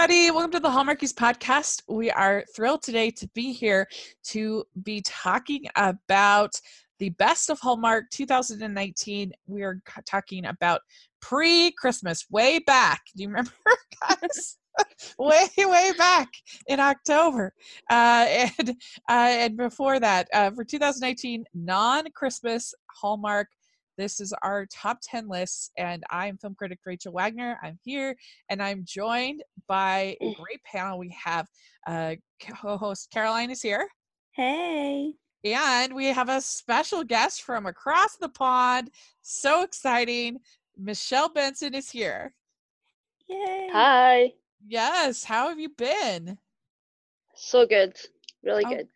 everybody. Welcome to the Hallmarkies podcast. We are thrilled today to be here to be talking about the best of Hallmark 2019. We are talking about pre Christmas, way back. Do you remember, guys? way, way back in October. Uh, and, uh, and before that, uh, for 2019, non Christmas Hallmark this is our top 10 lists, and I'm film critic Rachel Wagner. I'm here, and I'm joined by a great panel. We have uh, co host Caroline is here. Hey. And we have a special guest from across the pond. So exciting. Michelle Benson is here. Yay. Hi. Yes. How have you been? So good. Really Oh, good.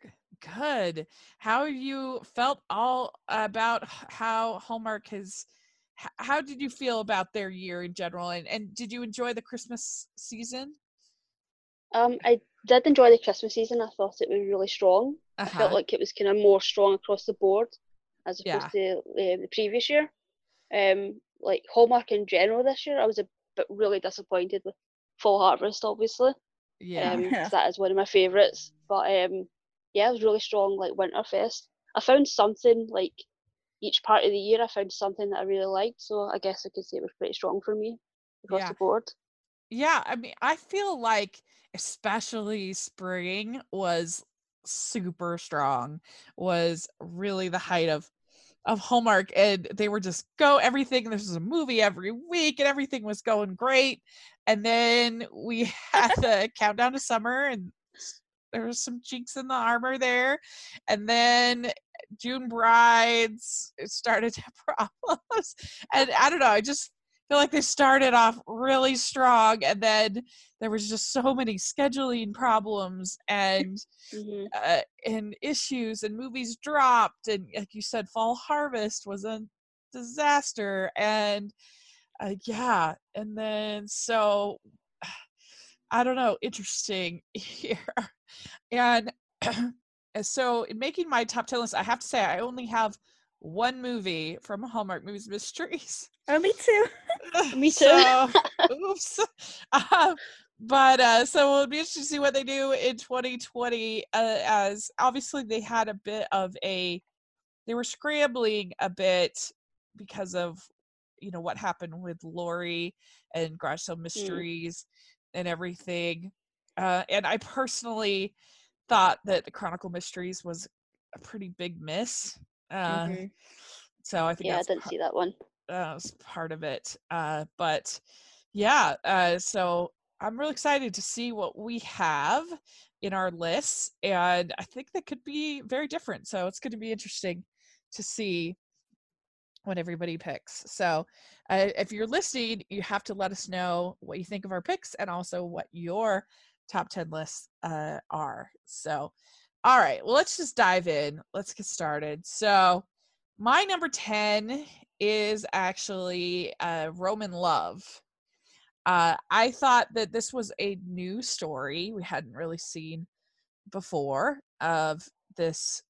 Good. How have you felt all about how Hallmark has? How did you feel about their year in general, and and did you enjoy the Christmas season? Um, I did enjoy the Christmas season. I thought it was really strong. I felt Uh-huh. like it was kind of more strong across the board as Yeah. opposed to uh, the previous year. Um, like Hallmark in general this year, I was a bit really disappointed with Fall Harvest, obviously. Yeah. Um, Yeah. that is one of my favourites. But um, yeah, it was really strong. Like Winterfest, I found something like each part of the year. I found something that I really liked. So I guess I could say it was pretty strong for me across Yeah. the board. Yeah, I mean, I feel like especially spring was super strong, was really the height of of Hallmark and they were just go everything this was a movie every week and everything was going great. And then we had the countdown to summer and there was some cheeks in the armor there. And then June brides started to have problems. And I don't know, I just feel like they started off really strong and then there was just so many scheduling problems and hmm uh, and issues and movies dropped and like you said fall harvest was a disaster and uh, yeah and then so i don't know interesting here and so in making my top 10 list i have to say i only have one movie from hallmark movies mysteries Oh, me too. Me too. so, oops. Um, but uh, so it'll be interesting to see what they do in 2020. Uh, as obviously they had a bit of a, they were scrambling a bit because of, you know, what happened with Lori and Garage Sale Mysteries and everything. Uh, and I personally thought that the Chronicle Mysteries was a pretty big miss. Uh, Mhm. So I think Yeah, I didn't see that one. uh, was part of it. Uh, but yeah, uh, so I'm really excited to see what we have in our lists, and I think that could be very different. So it's going to be interesting to see what everybody picks. So uh, if you're listening, you have to let us know what you think of our picks and also what your top 10 lists uh, are. So, all right, well, let's just dive in. Let's get started. So, my number 10 is actually uh, Roman Love. Uh, I thought that this was a new story we hadn't really seen before of this,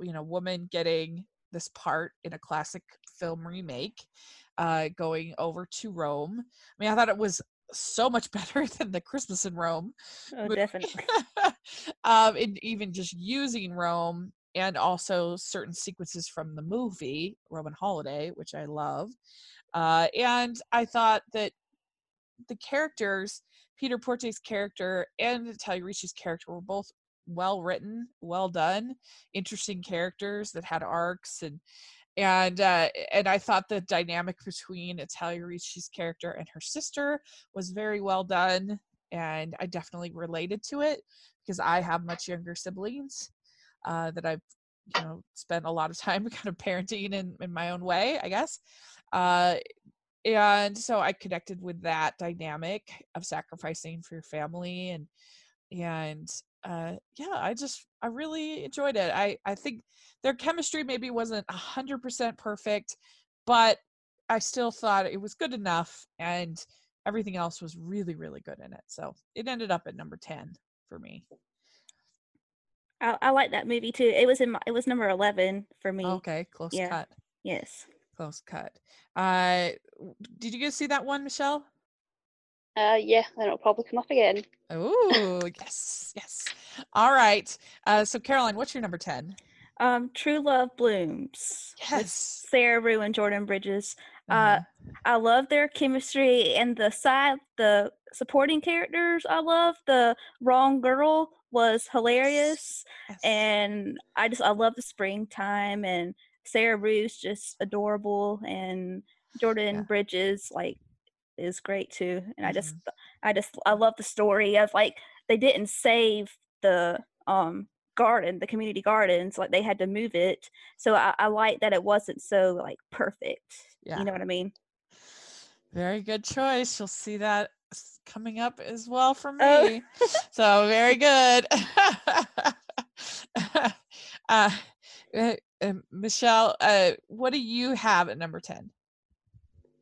you know, woman getting this part in a classic film remake, uh, going over to Rome. I mean, I thought it was so much better than the Christmas in Rome Oh, But- definitely. um, and even just using Rome and also certain sequences from the movie Roman Holiday, which I love. Uh, and I thought that the characters, Peter Porte's character and Italia Ricci's character, were both well written, well done, interesting characters that had arcs and and uh, and I thought the dynamic between Italia Ricci's character and her sister was very well done, and I definitely related to it because I have much younger siblings uh, that I've you know spent a lot of time kind of parenting in in my own way, I guess. Uh, and so I connected with that dynamic of sacrificing for your family and and uh yeah i just i really enjoyed it i i think their chemistry maybe wasn't a hundred percent perfect but i still thought it was good enough and everything else was really really good in it so it ended up at number 10 for me I, I like that movie too. It was in my, it was number eleven for me. okay close Yeah. cut Yes. close cut uh did you guys see that one michelle Uh, yeah, then it'll probably come up again. Oh, yes, yes. All right. Uh, so, Caroline, what's your number 10? Um, True Love Blooms. Yes. Sarah Rue and Jordan Bridges. Uh, I love their chemistry and the side, the supporting characters. I love the wrong girl was hilarious, Yes. and I just I love the springtime and Sarah Rue's just adorable, and Jordan Yeah. Bridges like is great too. And I just Mhm. I just I love the story of like they didn't save the um garden, the community gardens, like they had to move it. So I, I like that it wasn't so like perfect. Yeah. You know what I mean? Very good choice. You'll see that coming up as well for me. Oh. me. so very good. uh, uh, uh, Michelle, uh, what do you have at number 10?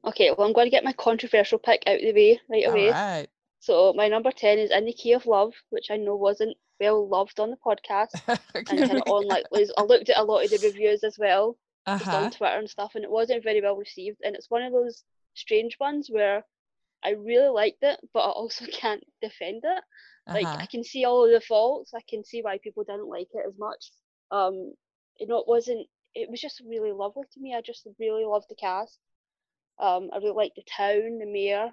Okay, well, I'm going to get my controversial pick out of the way right away. right. So my number 10 is In the Key of Love, which I know wasn't well loved on the podcast. And kind of on like, was- I looked at a lot of the reviews as well, uh-huh. on Twitter and stuff, and it wasn't very well received. And it's one of those strange ones where I really liked it, but I also can't defend it. Like uh-huh. I can see all of the faults. I can see why people didn't like it as much. Um, you know, it wasn't. It was just really lovely to me. I just really loved the cast. Um, I really liked the town, the mayor,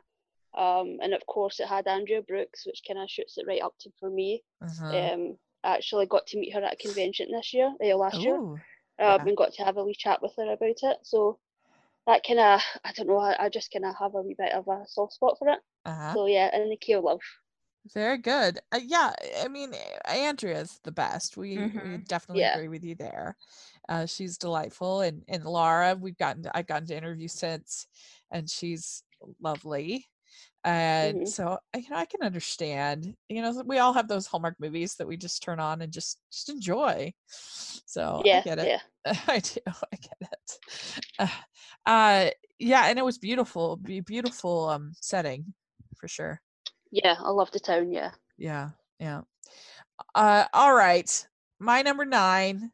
um, and of course it had Andrea Brooks, which kind of shoots it right up to for me. uh-huh. Um, I actually got to meet her at a convention this year, uh, last year, um, yeah. and got to have a wee chat with her about it. So that kind of, I don't know, I, I just kind of have a wee bit of a soft spot for it. uh-huh. So yeah, and the key love. Very good. Uh, yeah, I mean, Andrea's the best. We, we Mhm. definitely Yeah. agree with you there. Uh, she's delightful, and and Laura, we've gotten to, I've gotten to interview since, and she's lovely. And Mhm. so I- you know, I can understand. You know, we all have those Hallmark movies that we just turn on and just just enjoy. So yeah, I get it. yeah. I do. I get it. Uh, uh, yeah, and it was beautiful. Be beautiful um setting for sure. Yeah, I love the town. Yeah. Yeah, yeah. Uh, all right. My number nine,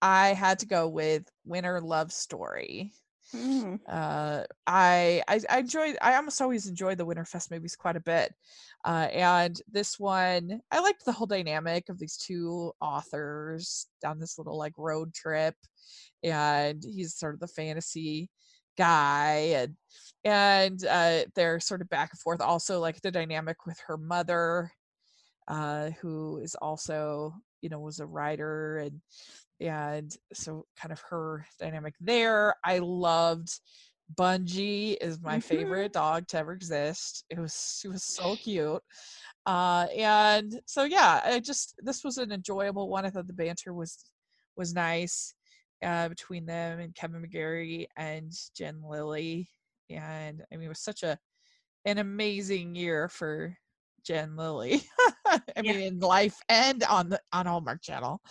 I had to go with Winter Love Story. Mm. Uh, I, I I enjoyed. I almost always enjoy the Winterfest movies quite a bit. Uh, and this one, I liked the whole dynamic of these two authors down this little like road trip, and he's sort of the fantasy guy, and and uh, they're sort of back and forth. Also, like the dynamic with her mother, uh, who is also you know was a writer and and so kind of her dynamic there. I loved Bungie is my Mhm. favorite dog to ever exist. It was she was so cute. Uh and so yeah, I just this was an enjoyable one. I thought the banter was was nice uh between them and Kevin McGarry and Jen Lilly. And I mean it was such a an amazing year for Jen Lilly. I Yeah. mean, in life and on the on Hallmark Channel.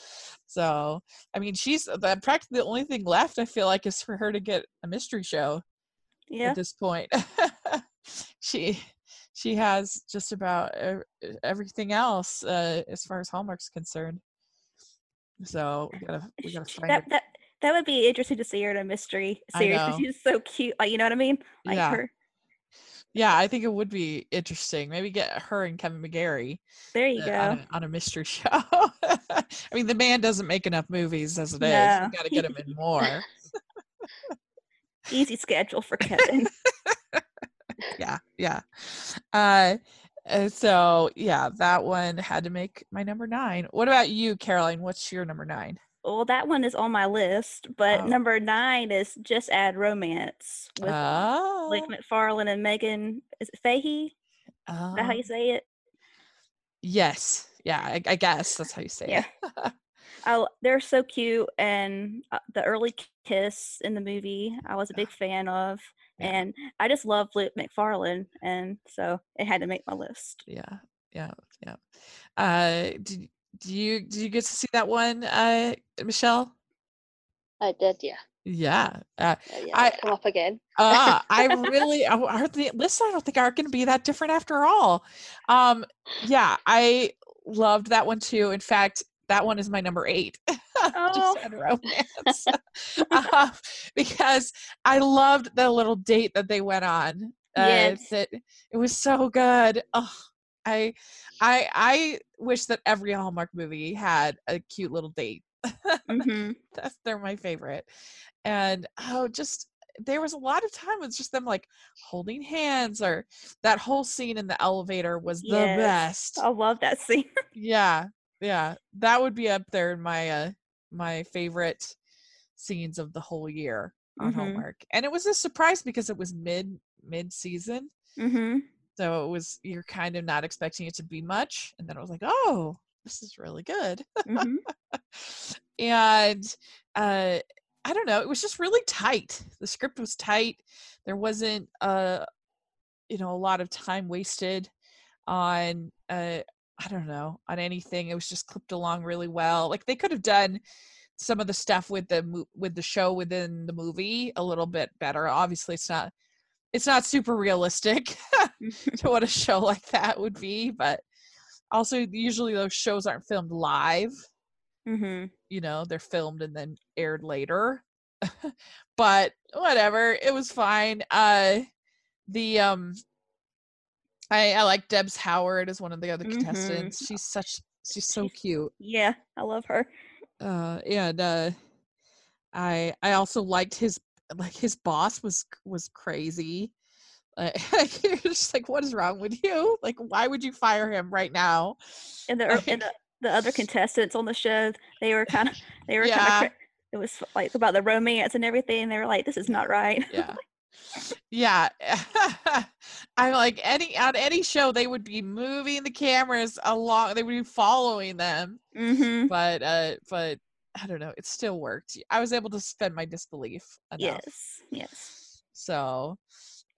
So, I mean, she's the practically the only thing left. I feel like is for her to get a mystery show Yeah. at this point. she she has just about everything else uh, as far as Hallmark's concerned. So we gotta we gotta find that her. that that would be interesting to see her in a mystery series. She's so cute. Like you know what I mean? Like Yeah. her. Yeah, I think it would be interesting. Maybe get her and Kevin McGarry There you uh, go. on, a, on a mystery show. I mean, the man doesn't make enough movies as it is. No. We got to get him in more. Easy schedule for Kevin. yeah, yeah. Uh, so yeah, that one had to make my number nine. What about you, Caroline? What's your number nine? Well, that one is on my list, but Oh. number nine is Just Add Romance with Oh, Blake McFarlane and Megan. Is it Fahey? Is that how oh, you say it? yes, yeah. I, I guess that's how you say Yeah. it. L- they're so cute, and uh, the early kiss in the movie, I was a big fan of, Yeah. and I just love Luke Macfarlane, and so it had to make my list. yeah, yeah, yeah. Uh, did do you did you get to see that one, uh, Michelle? I did. Yeah. Yeah. Uh, Yeah. yeah I- come up again. uh i really I- are the lists i don't think are going to be that different after all um yeah i loved that one too in fact that one is my number eight. just said romance uh, because i loved the little date that they went on Uh, Yes. that it was so good. Oh, I, I, I wish that every Hallmark movie had a cute little date. hmm That's they're my favorite, and oh, just there was a lot of time with just them like holding hands or that whole scene in the elevator was the Yes. best. I love that scene. Yeah, yeah, that would be up there in my uh my favorite scenes of the whole year on Mhm. Hallmark. And it was a surprise because it was mid mid season, hmm so it was you're kind of not expecting it to be much, and then I was like, oh, this is really good. hmm and uh I don't know, it was just really tight. The script was tight. There wasn't uh you know a lot of time wasted on uh I don't know, on anything. It was just clipped along really well. Like they could have done some of the stuff with the with the show within the movie a little bit better. Obviously it's not it's not super realistic to what a show like that would be, but also usually those shows aren't filmed live. Hmm you know they're filmed and then aired later. But whatever it was fine. Uh the um i i like debs howard as one of the other Mhm. contestants. She's such she's so cute. Yeah, I love her. uh and uh i i also liked his like his boss was was crazy. Like you're just like what is wrong with you? Like why would you fire him right now? And the er- and the, the other contestants on the show, they were kind of they were Yeah. kind of it was like about the romance and everything. They were like, "This is not right." yeah. Yeah. I'm like any on any show they would be moving the cameras along they would be following them. Hmm but uh but i don't know it still worked i was able to spend my disbelief enough Yes. Yes. so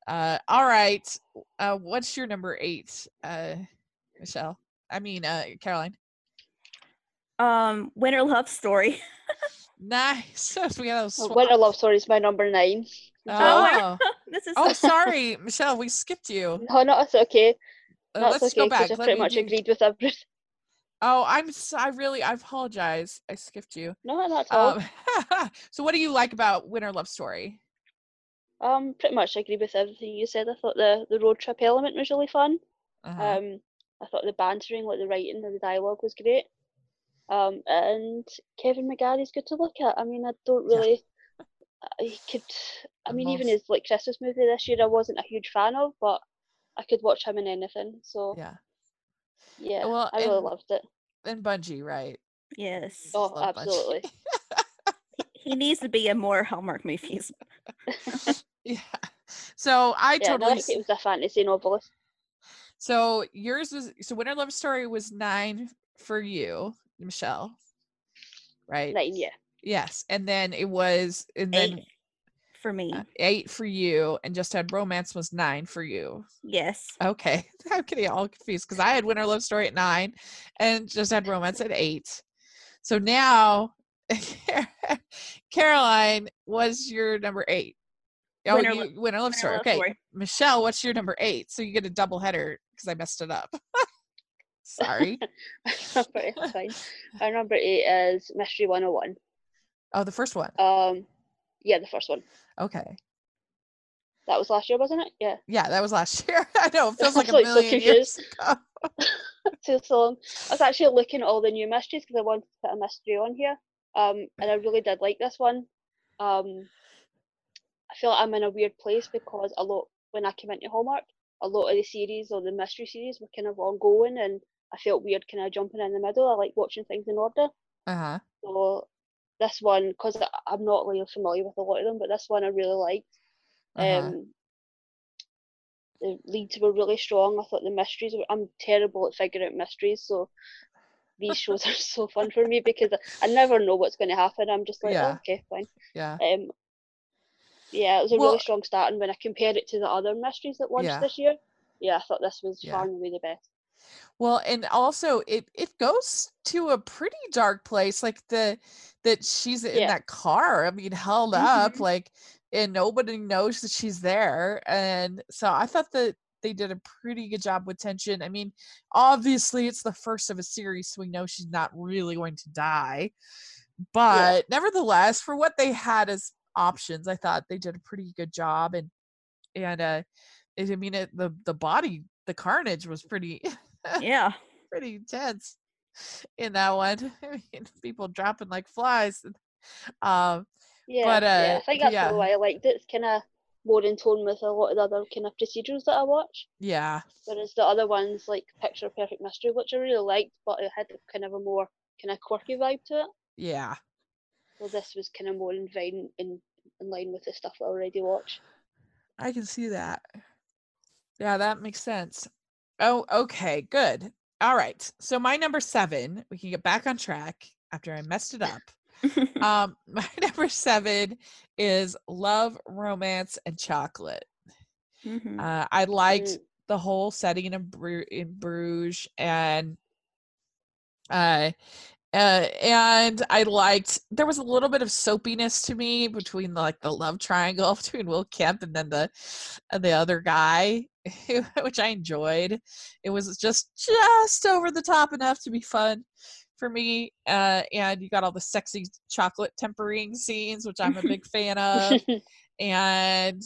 uh all right uh what's your number eight uh michelle i mean uh caroline Um, Winter Love Story. nice we got those Well, Winter Love Story is my number nine. oh, this is oh sorry michelle we skipped you No, no, it's okay. Uh, That's let's okay go back I Let pretty me much do- agreed with everything. Oh, I'm so, I really I apologize. I skipped you. No, not at all. Um, so what do you like about Winter Love Story? Um, pretty much agree with everything you said. I thought the the road trip element was really fun. Uh-huh. Um, I thought the bantering, like the writing and the dialogue was great. Um, and Kevin McGarry's good to look at. I mean, I don't Yeah. really. I could. I The mean, even his like Christmas movie this year, I wasn't a huge fan of, but I could watch him in anything. So yeah. Yeah, Well, I really and- loved it. And Bungie, right? yes. Oh, absolutely. He needs to be in more Hallmark movies. Yeah. So I yeah, and I totally. like it was a fantasy novelist. So yours was so Winter Love Story was nine for you, Michelle. Right. Nine, yeah. Yes, and then it was and then Eight for me. uh, eight for you, and Just Add Romance was nine for you. yes. Okay, I'm getting all confused because I had Winter Love Story at nine, and Just Add Romance at eight. So now, Caroline, was your number eight? Oh, Winter you, Winter Love Winter Story. Love Okay, Story. Michelle, what's your number eight? So you get a double header because I messed it up. Sorry. number eight, fine. Our number eight is Mystery 101. Oh, the first one. Um, yeah, the first one. Okay. That was last year, wasn't it? Yeah. Yeah, that was last year. I know it feels like a like, so million years ago. Too so long. I was actually looking at all the new mysteries because I wanted to put a mystery on here. Um, and I really did like this one. Um, I feel like I'm in a weird place because a lot when I came into Hallmark, a lot of the series or the mystery series were kind of ongoing, and I felt weird kind of jumping in the middle. I like watching things in order. Uh huh. So this one, because I'm not really familiar with a lot of them, but this one I really liked. Uh-huh. Um, the leads were really strong. I thought the mysteries were. I'm terrible at figuring out mysteries, so these shows are so fun for me because I, I never know what's going to happen. I'm just like, Yeah. oh, okay, fine. yeah. Um, yeah, it was a Well- really strong start, and when I compared it to the other mysteries that launched Yeah. this year, yeah, I thought this was Yeah. far and away the best. Well, and also it it goes to a pretty dark place, like the that she's in Yeah. that car. I mean, held up, Mhm. like, and nobody knows that she's there. And so I thought that they did a pretty good job with tension. I mean, obviously it's the first of a series, so we know she's not really going to die. But nevertheless, for what they had as options, I thought they did a pretty good job. And and uh I mean, it, the the body, the carnage was pretty, Yeah. pretty intense in that one. I mean, people dropping like flies. Um, Yeah, But, yeah, uh, I think that's yeah. why I liked it. It's kind of more in tone with a lot of the other kind of procedurals that I watch. yeah, Whereas the other ones, like Picture Perfect Mystery, which I really liked, but it had kind of a more kind of quirky vibe to it. yeah. Well, this was kind of more in in, in line with the stuff I already watch. I can see that. Yeah, that makes sense. Oh, okay, good. All right. So my number seven, we can get back on track after I messed it up. um, my number seven is love, romance, and chocolate. Mhm. Uh, I liked the whole setting in, Bru- in Bruges and uh, uh, and I liked there was a little bit of soapiness to me between the, like the love triangle between Will Kemp and then the and the other guy, which I enjoyed. It was just just over the top enough to be fun for me. Uh, and you got all the sexy chocolate tempering scenes, which I'm a big fan of and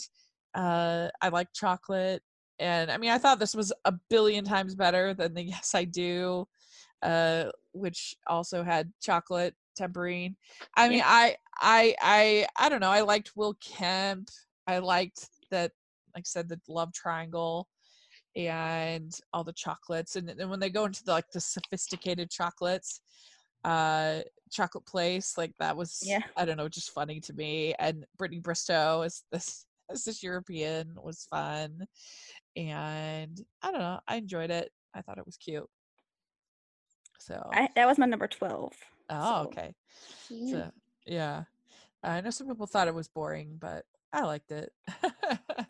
uh, I like chocolate. And I mean, I thought this was a billion times better than the Yes I Do, uh, which also had chocolate tempering. I mean, Yeah. I, I, I, I don't know. I liked Will Kemp. I liked that, like I said, the love triangle and all the chocolates. And then when they go into the, like the sophisticated chocolates, uh, chocolate place, like that was, Yeah. I don't know, just funny to me. And Brittany Bristow is this as this European was fun, and I don't know, I enjoyed it. I thought it was cute. So, I, that was my number 12. oh, so- okay. Mm. So, yeah, I know some people thought it was boring, but I liked it.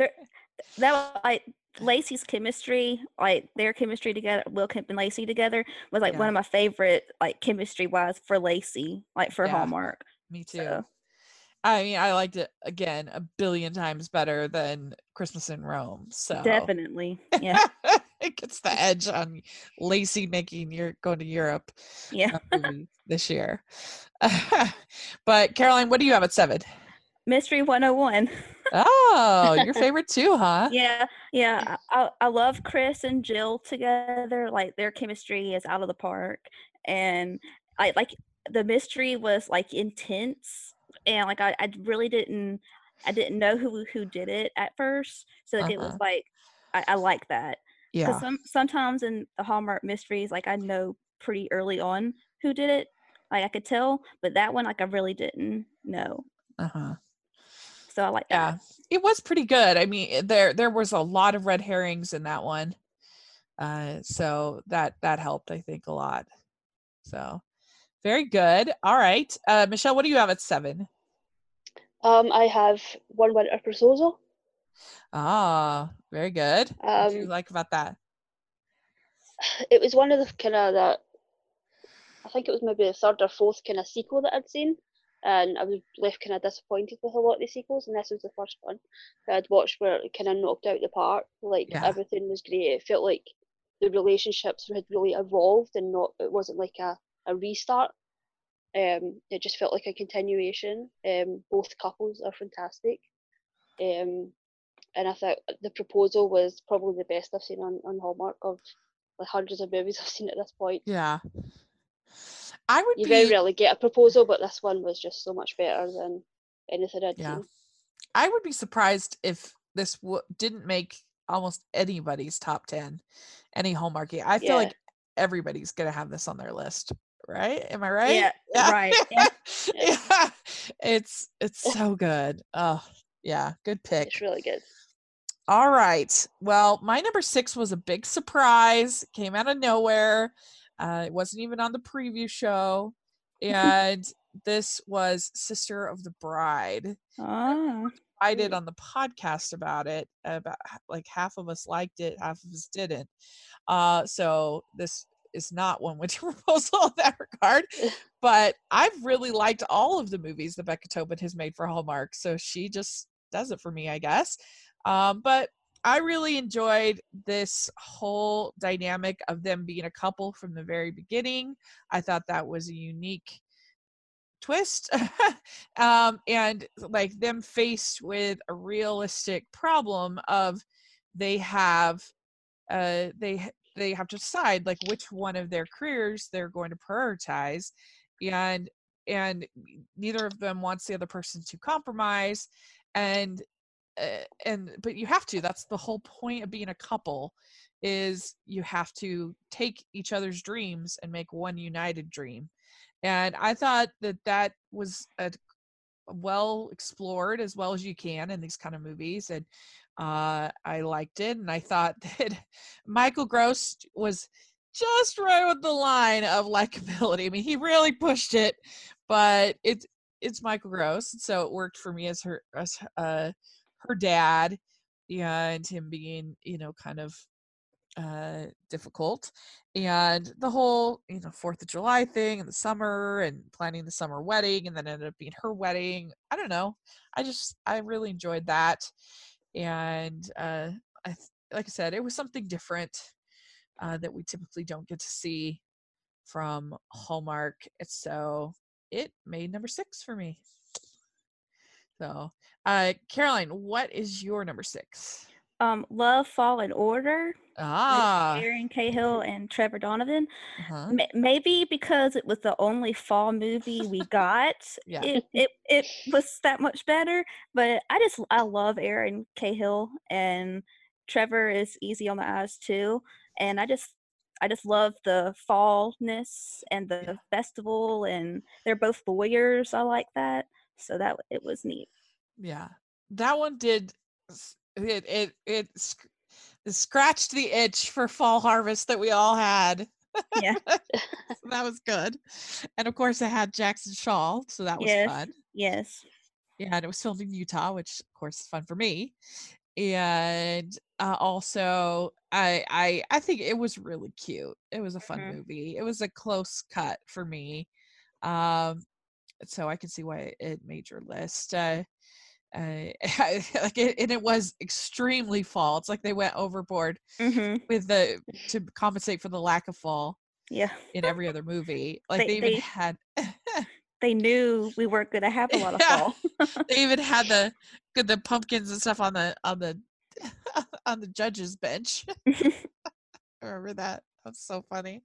That was like Lacey's chemistry, like their chemistry together, Will Kemp and Lacey together, was like one of my favorite, like chemistry wise for Lacey, like for Yeah. Hallmark. Me too. So- I mean, I liked it again a billion times better than Christmas in Rome. So Definitely. Yeah. it gets the edge on Lacey making your going to Europe Yeah. uh, this year. but Caroline, what do you have at seven? Mystery 101. Oh, your favorite too, huh? Yeah. Yeah. I, I love Chris and Jill together. Like their chemistry is out of the park. And I like the mystery was like intense. And like I, I really didn't I didn't know who who did it at first. So like, it was Uh-huh. like I, I like that. 'Cause Yeah. some sometimes in the Hallmark mysteries, like I know pretty early on who did it. Like I could tell, but that one like I really didn't know. Uh-huh. So I like Yeah. that. It was pretty good. I mean, there there was a lot of red herrings in that one. Uh so that that helped I think a lot. So very good. All right. Uh Michelle, what do you have at 7? Um, I have One Winter Proposal. Ah, very good. what do you Um, like about that? it was one of the kind of that I think it was maybe the third or fourth kind of sequel that I'd seen, and I was left kind of disappointed with a lot of the sequels, and this was the first one that I'd watched where it kind of knocked out the park. Like Yeah. everything was great. It felt like the relationships had really evolved, and not it wasn't like a, a restart. Um, it just felt like a continuation. Um, both couples are fantastic. Um, and I thought the proposal was probably the best I've seen on, on Hallmark of the hundreds of movies I've seen at this point. Yeah. I would You be very rarely get a proposal, but this one was just so much better than anything I'd Yeah. seen. I would be surprised if this w- didn't make almost anybody's top 10 any Hallmark. I feel Yeah. like everybody's going to have this on their list, right? Am I right? Yeah, right, yeah. yeah. It's it's so good. Oh, yeah, good pick. It's really good. All right. Well, my number six was a big surprise. Came out of nowhere. Uh, it wasn't even on the preview show. And this was Sister of the Bride. Ah. I did on the podcast about it. About like half of us liked it, half of us didn't. Uh, so this is not one your proposal in that regard. But I've really liked all of the movies that Becca Tobin has made for Hallmark. So she just does it for me, I guess. Um, but I really enjoyed this whole dynamic of them being a couple from the very beginning. I thought that was a unique twist. Um and like them faced with a realistic problem of they have uh they they have to decide like which one of their careers they're going to prioritize. And and neither of them wants the other person to compromise. And and but you have to that's the whole point of being a couple is you have to take each other's dreams and make one united dream. And i thought that that was a well explored as well as you can in these kind of movies and uh i liked it and i thought that michael gross was just right with the line of likability. I mean he really pushed it but it's it's michael gross so it worked for me as her as uh her dad and him being you know kind of uh difficult and the whole you know fourth of july thing in the summer and planning the summer wedding and then ended up being her wedding i don't know i just i really enjoyed that and uh i like i said it was something different uh that we typically don't get to see from hallmark so it made number six for me. So uh caroline what is your number six Um, Love, Fall, and Order. ah Erin Cahill and Trevor Donovan. uh-huh. M- maybe because it was the only fall movie we got, Yeah. it, it it was that much better. But I just I love Erin Cahill and Trevor is easy on the eyes too, and I just I just love the fallness and the festival, and they're both lawyers. I like that, so that it was neat. Yeah, that one did. It it it, it scratched the itch for fall harvest that we all had. Yeah. so that was good, and of course it had Jackson Shaw, so that was Yes. fun. Yes. Yeah, and it was filmed in Utah, which of course is fun for me. And uh, also, I I I think it was really cute. It was a fun Mhm. movie. It was a close cut for me, um, so I can see why it made your list. Uh, uh, like it, and it was extremely fall. It's like they went overboard hmm with the to compensate for the lack of fall Yeah. in every other movie. Like They- they, even they- had They knew we weren't going to have a lot of Yeah. fall. they even had the the pumpkins and stuff on the on the on the judge's bench. I remember that. That's so funny.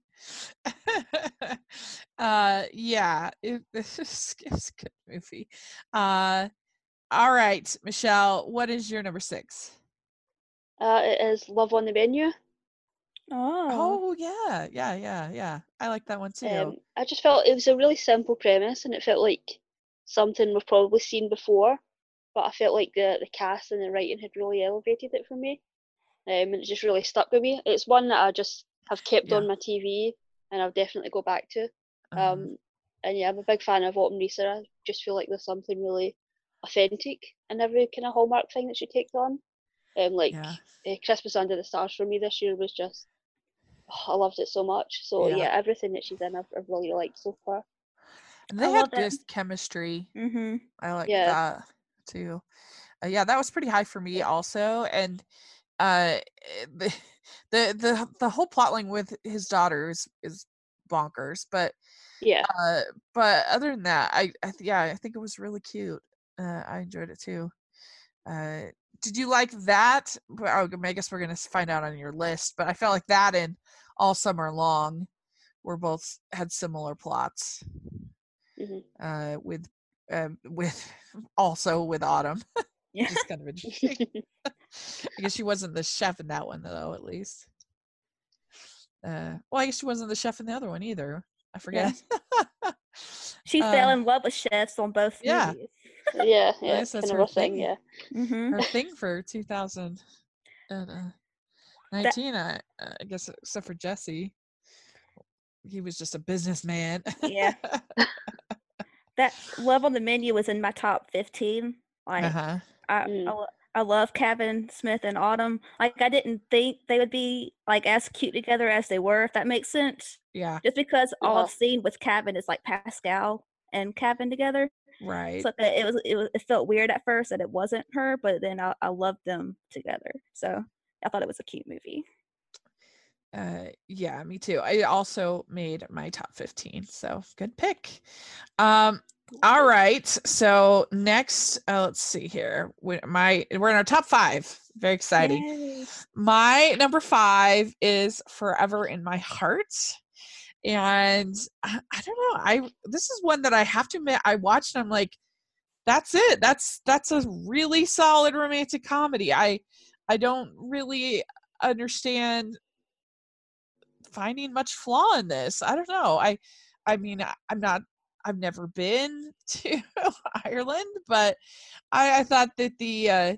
uh yeah, it, this is it's a good movie. Uh all right, Michelle, what is your number six? Uh, it is Love on the Menu. Oh. Oh yeah, yeah, yeah, yeah. I like that one too. Um, I just felt it was a really simple premise, and it felt like something we've probably seen before. But I felt like the the cast and the writing had really elevated it for me, um, and it just really stuck with me. It's one that I just have kept Yeah. on my TV, and I'll definitely go back to. Uh-huh. Um, and yeah, I'm a big fan of Autumn Reeser. I just feel like there's something really authentic in every kind of Hallmark thing that she takes on. Um, like yeah. uh, Christmas Under the Stars for me this year was just, oh, I loved it so much. So Yeah. yeah, everything that she's in, I've, I've really liked so far. And they I had love that. just chemistry. hmm I like Yeah. that too. Uh, yeah, that was pretty high for me also, and uh, eh, the the the the whole plotline with his daughter is, is bonkers. But Yeah, uh, but other than that, I, I yeah, I think it was really cute. Uh, I enjoyed it too. Uh, did you like that? I guess we're gonna find out on your list. But I felt like that and All Summer Long were both had similar plots. Mhm. Uh, with um, with also with Autumn. Yeah. is kind of interesting. I guess she wasn't the chef in that one though, at least. Uh, well, I guess she wasn't the chef in the other one either. I forget. She Uh, fell in love with chefs on both yeah. movies. Yeah, yeah. guess It's that's kind her of thing. thing. Yeah, hmm her thing for 2019. I, I guess except for Jesse, he was just a businessman. Yeah. That Love on the Menu was in my top 15. Like, uh-huh. I, Mm. I, I love Kevin Smith and Autumn. Like, I didn't think they would be like as cute together as they were, if that makes sense. Yeah. Just because all. I've seen with Kevin is like Pascal and Kevin together. Right. So it was, it was it felt weird at first that it wasn't her, but then I, I loved them together. So I thought it was a cute movie. Uh, yeah, me too. I also made my top 15, so good pick. Um, all right. So next, uh, let's see here. We, my we're in our top five. Very exciting. Yay. My number five is Forever in My Heart. And I, I don't know. I this is one that I have to admit I watched and I'm like, that's it. That's that's a really solid romantic comedy. I I don't really understand finding much flaw in this. I don't know. I I mean I- I'm not I've never been to Ireland, but I, I thought that the uh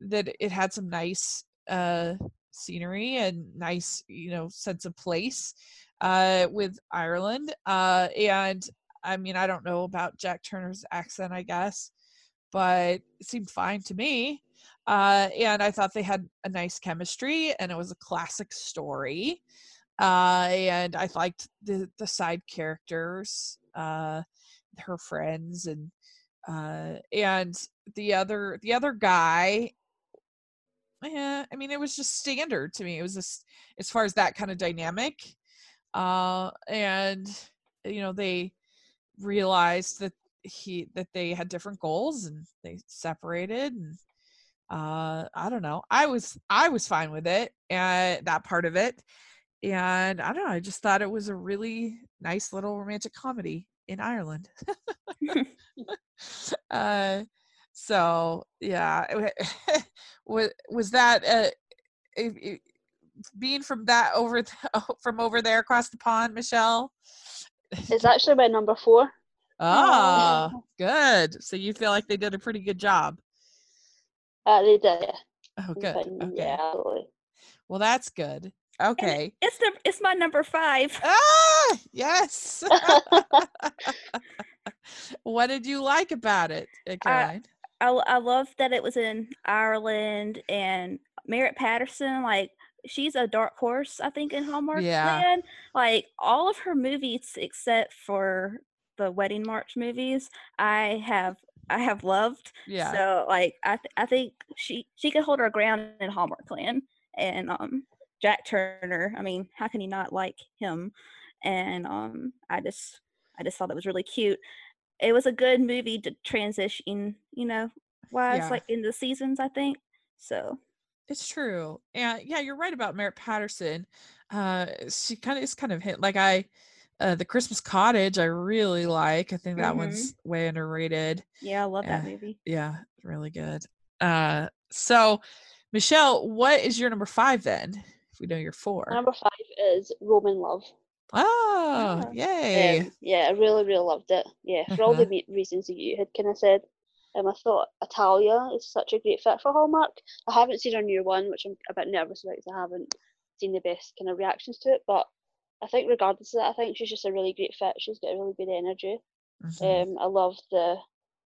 that it had some nice uh scenery and nice, you know, sense of place uh with Ireland. Uh and I mean I don't know about Jack Turner's accent, I guess, but it seemed fine to me. Uh and I thought they had a nice chemistry and it was a classic story uh and i liked the the side characters uh her friends and uh and the other the other guy yeah i mean it was just standard to me it was just as far as that kind of dynamic uh and you know they realized that he that they had different goals and they separated and uh i don't know i was i was fine with it and that part of it and I don't know, I just thought it was a really nice little romantic comedy in Ireland. uh, so yeah, was was that uh, being from that over th- from over there across the pond, Michelle? It's actually my number four. Ah, good. So you feel like they did a pretty good job. Uh, they did. Oh, good. Okay. Yeah, absolutely. Well, that's good. And Okay. It's the it's my number five. Ah, yes. what did you like about it, uh, Caroline? I, I love that it was in Ireland and Merritt Patterson, like she's a dark horse, I think, in Hallmark Yeah. land. Like all of her movies except for the Wedding March movies, I have I have loved. yeah. So like I th- I think she she could hold her ground in Hallmark Land and um Jack Turner. I mean, how can you not like him? And um I just I just thought it was really cute. It was a good movie to transition, you know, wise Yeah. like in the seasons. I think so. It's true. And yeah, you're right about Merritt Patterson. Uh she kind of is kind of hit like I uh the Christmas cottage I really like. I think that Mhm. one's way underrated. Yeah, I love that Yeah. movie. Yeah, really good. Uh so Michelle, what is your number five then? If we know your four. Number five is Roman Love. oh, Ah. yay. Um, yeah, I really, really loved it. Yeah, for all the reasons that you had kind of said. Um, I thought Italia is such a great fit for Hallmark. I haven't seen her new one, which I'm a bit nervous about because I haven't seen the best kind of reactions to it. But I think, regardless of that, I think she's just a really great fit. She's got a really good energy. Mhm. Um, I love the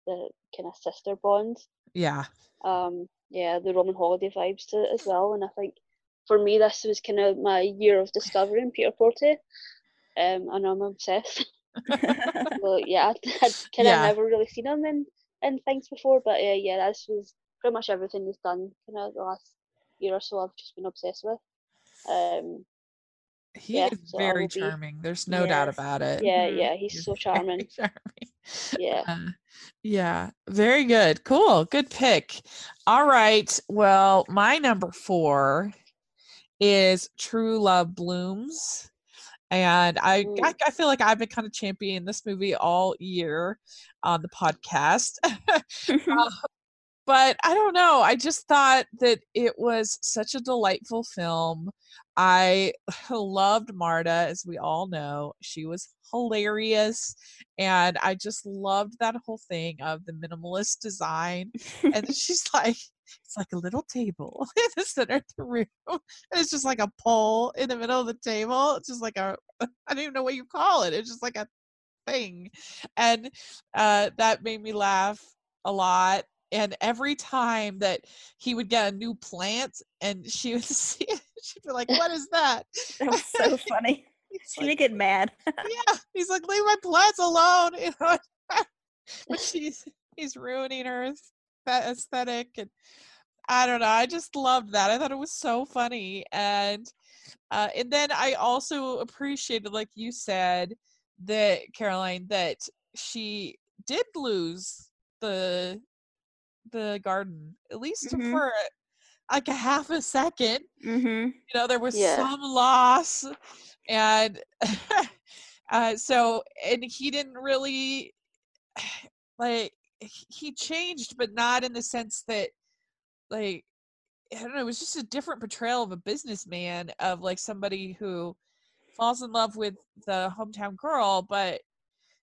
the kind of sister bond. yeah. Um, yeah, the Roman holiday vibes to it as well. And I think for me, this was kind of my year of discovering Peter Porte. Um, and I'm obsessed. well, yeah, I'd, I'd kind of Yeah. never really seen him in, in things before, but uh, yeah, this was pretty much everything he's done kind of the last year or so. I've just been obsessed with. Um, He yeah, is so very will be- charming. There's no doubt about it. yeah, yeah, he's so very charming. charming. Yeah. Uh, yeah, very good. Cool. Good pick. All right. Well, my number four is True Love Blooms. And I, I, Mm. I feel like I've been kind of championing this movie all year on the podcast. Uh, but I don't know. I just thought that it was such a delightful film. I loved Marta, as we all know. She was hilarious. And I just loved that whole thing of the minimalist design. And she's like, it's like a little table in the center of the room. And it's just like a pole in the middle of the table. It's just like a, I don't even know what you call it. It's just like a thing. And uh, that made me laugh a lot. And every time that he would get a new plant and she would see it, she'd be like, What is that? that was so funny. He's She like, get mad. yeah. He's like, Leave my plants alone. You know, but she's he's ruining her that aesthetic and I don't know. I just loved that. I thought it was so funny. And uh and then I also appreciated, like you said, that Caroline, that she did lose the the garden, at least Mhm. for like a half a second. Mm-hmm. You know, there was Yeah. some loss, and uh, so and he didn't really like he- he changed, but not in the sense that like I don't know. It was just a different portrayal of a businessman of like somebody who falls in love with the hometown girl, but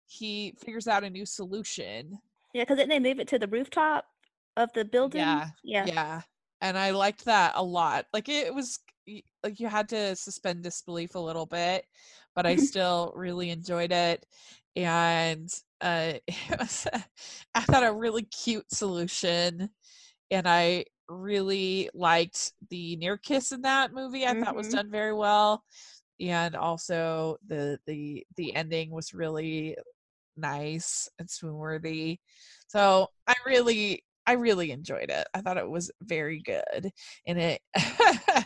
he figures out a new solution. Yeah, because didn't they move it to the rooftop of the building? Yeah, Yeah. Yeah. And I liked that a lot. Like it was like you had to suspend disbelief a little bit, but I still really enjoyed it. And uh it was I thought a really cute solution. And I really liked the near kiss in that movie. I thought was Mhm. done very well. And also the the the ending was really nice and swoon worthy. So I really I really enjoyed it. I thought it was very good. And it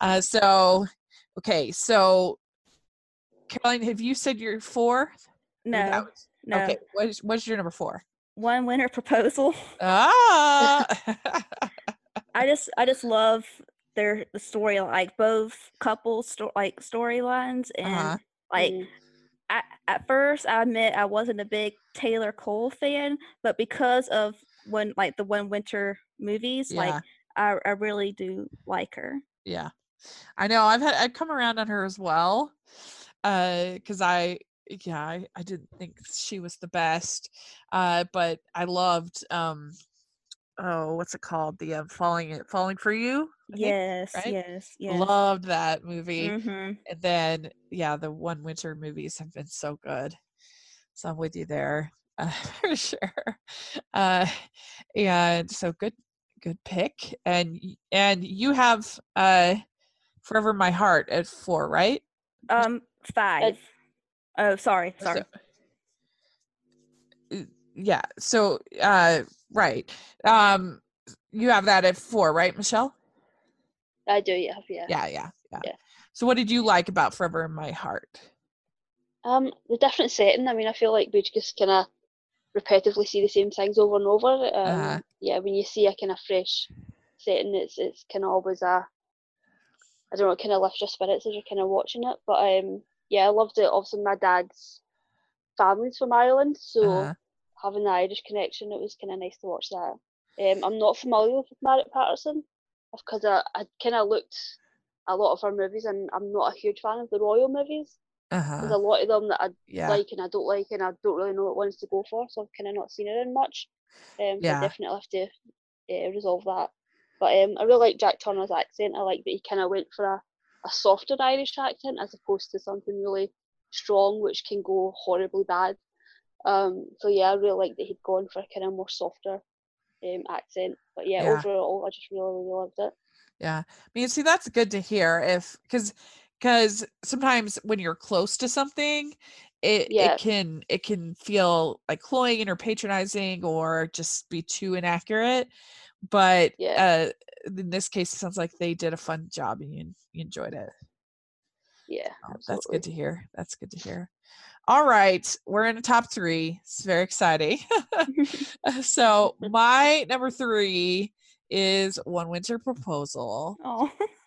uh so okay, so Caroline, have you said your four? Or No, that was- no. Okay, what is what's your number four? One winter proposal. Ah I just I just love their the story like both couples sto- like storylines and Uh-huh. like Mhm. at, at first I admit I wasn't a big Taylor Cole fan, but because of when like the one winter movies, Yeah. like I, I really do like her. Yeah. I know. I've had I've come around on her as well. Uh cuz I yeah, I, I didn't think she was the best. Uh but I loved um oh, what's it called? The um, falling falling for you? I think? Yes, right? yes, yes. Loved that movie. hmm And then yeah, the one winter movies have been so good. So I'm with you there. Uh, for sure. Uh and so good good pick. And and you have uh Forever My Heart at four, right? Um, five. oh, sorry, sorry. So- Uh, yeah. So uh right. Um you have that at four, right, Michelle? I do, yeah, yeah. Yeah, yeah, yeah. Yeah. So what did you like about Forever in My Heart? Um, the different setting. I mean, I feel like we just kind of repetitively see the same things over and over. Um, Uh-huh. Yeah, when you see a kind of fresh setting, it's it's kind of always a I don't know, kind of lifts your spirits as you're kind of watching it. But um, yeah, I loved it. Obviously, my dad's family's from Ireland, so Uh-huh. having the Irish connection, it was kind of nice to watch that. Um, I'm not familiar with Merritt Patterson because I, I kind of looked a lot of her movies, and I'm not a huge fan of the royal movies. There's Uh-huh. a lot of them that I Yeah. like and I don't like, and I don't really know what ones to go for, so I've kind of not seen her in much. Um, so I definitely have to uh, resolve that. But um, I really like Jack Turner's accent. I like that he kind of went for a, a softer Irish accent as opposed to something really strong, which can go horribly bad. Um, so yeah, I really like that he'd gone for a kind of more softer um, accent. But yeah, Yeah. overall, I just really, really loved it. Yeah. I mean, see, that's good to hear if because because sometimes when you're close to something, it Yeah. it can it can feel like cloying or patronizing or just be too inaccurate. But Yeah. uh, in this case, it sounds like they did a fun job and you, you enjoyed it. Yeah, Oh, that's good to hear. That's good to hear. All right, we're in the top three. It's very exciting. so my number three is One Winter Proposal. Oh,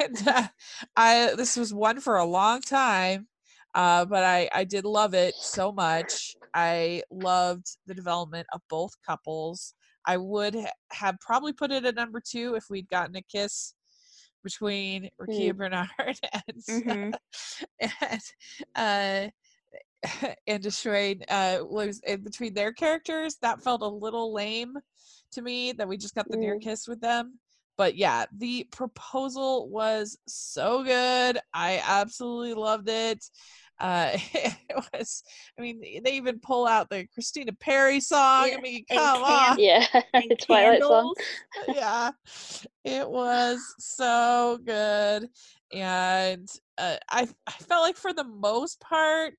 and uh, I this was one for a long time, uh, but I I did love it so much. I loved the development of both couples. I would ha- have probably put it at number two if we'd gotten a kiss between Rukiya Bernard and Mhm. and uh and Destroyed uh was in between their characters. That felt a little lame to me that we just got the near Mm. kiss with them. But yeah, the proposal was so good. I absolutely loved it. Uh it was I mean they even pull out the Christina Perri song. Yeah, I mean, come on. Yeah, the Twilight song. yeah it was so good and uh, I, I felt like for the most part